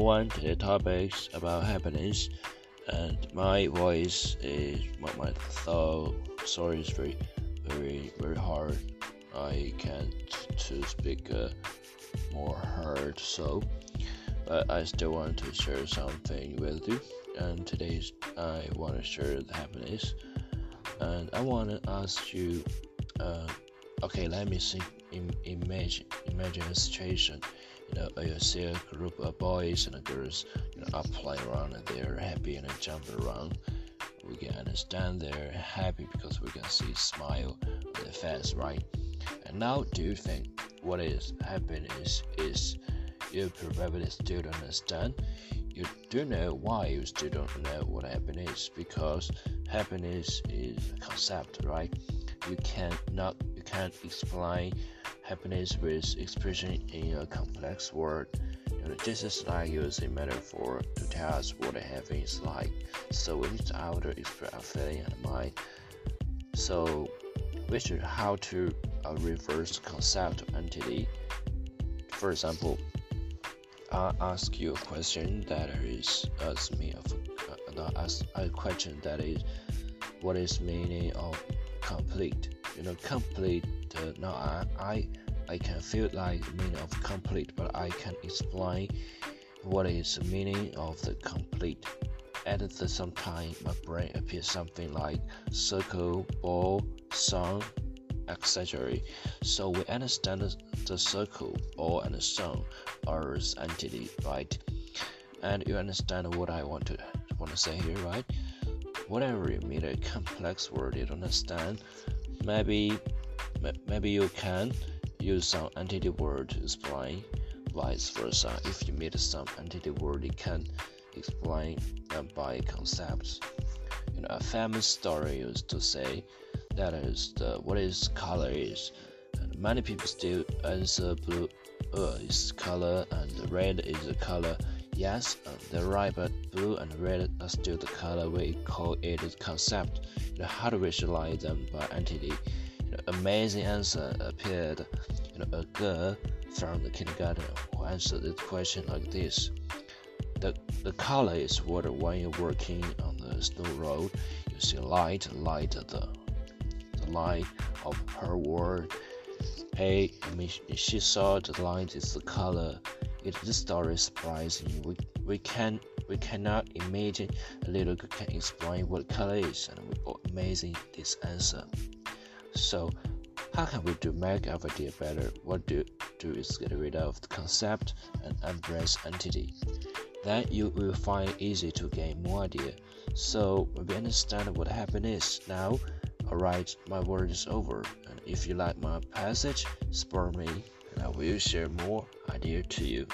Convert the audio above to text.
everyone. the topics about happiness, and my voice is my my thought. Sorry, is very, very, very hard. I can't to speak uh, more hard, so but I still want to share something with you. And today I want to share the happiness, and I want to ask you. Uh, okay, let me think. imagine, imagine a situation you know, you see a group of boys and girls, you know, are playing around and they're happy and jumping around. We can understand they're happy because we can see smile on their face, right? And now, do you think what is happiness is? You probably still don't understand. You do know why you still don't know what happiness is because happiness is a concept, right? You cannot you can't explain happiness with expression in a complex word. You know, just as like using metaphor to tell us what having is like, so we need to express our feeling and mind. So, we should how to uh, reverse concept entity. For example, I ask you a question that is ask me of uh, ask a question that is what is meaning of complete you know complete uh, now I, I I can feel like meaning of complete but I can explain what is the meaning of the complete. At the same time my brain appears something like circle ball sun, etc so we understand the, circle ball and song are entity right. And you understand what I want to want to say here right? Whatever you mean a complex word you don't understand. Maybe maybe you can use some entity word to explain vice versa if you meet some entity word you can explain by concepts you know a famous story used to say that is the what is color is and many people still answer blue uh, is color and red is the color. Yes uh, they're right but blue and red are still the color we call it concept. You know how to visualize them by entity amazing answer appeared. You know, a girl from the kindergarten who answered the question like this. The, the color is what when you're working on the snow road, you see light, light the, the light of her word. Hey, I mean, she saw the light is the color. It this story is surprising. We we can we cannot imagine a little girl can explain what color is, and we oh, amazing this answer. So, how can we do make our idea better? What do do is get rid of the concept and embrace entity. Then you will find easy to gain more idea. So we understand what happiness now. Alright, my word is over. And if you like my passage, spur me and I will share more idea to you.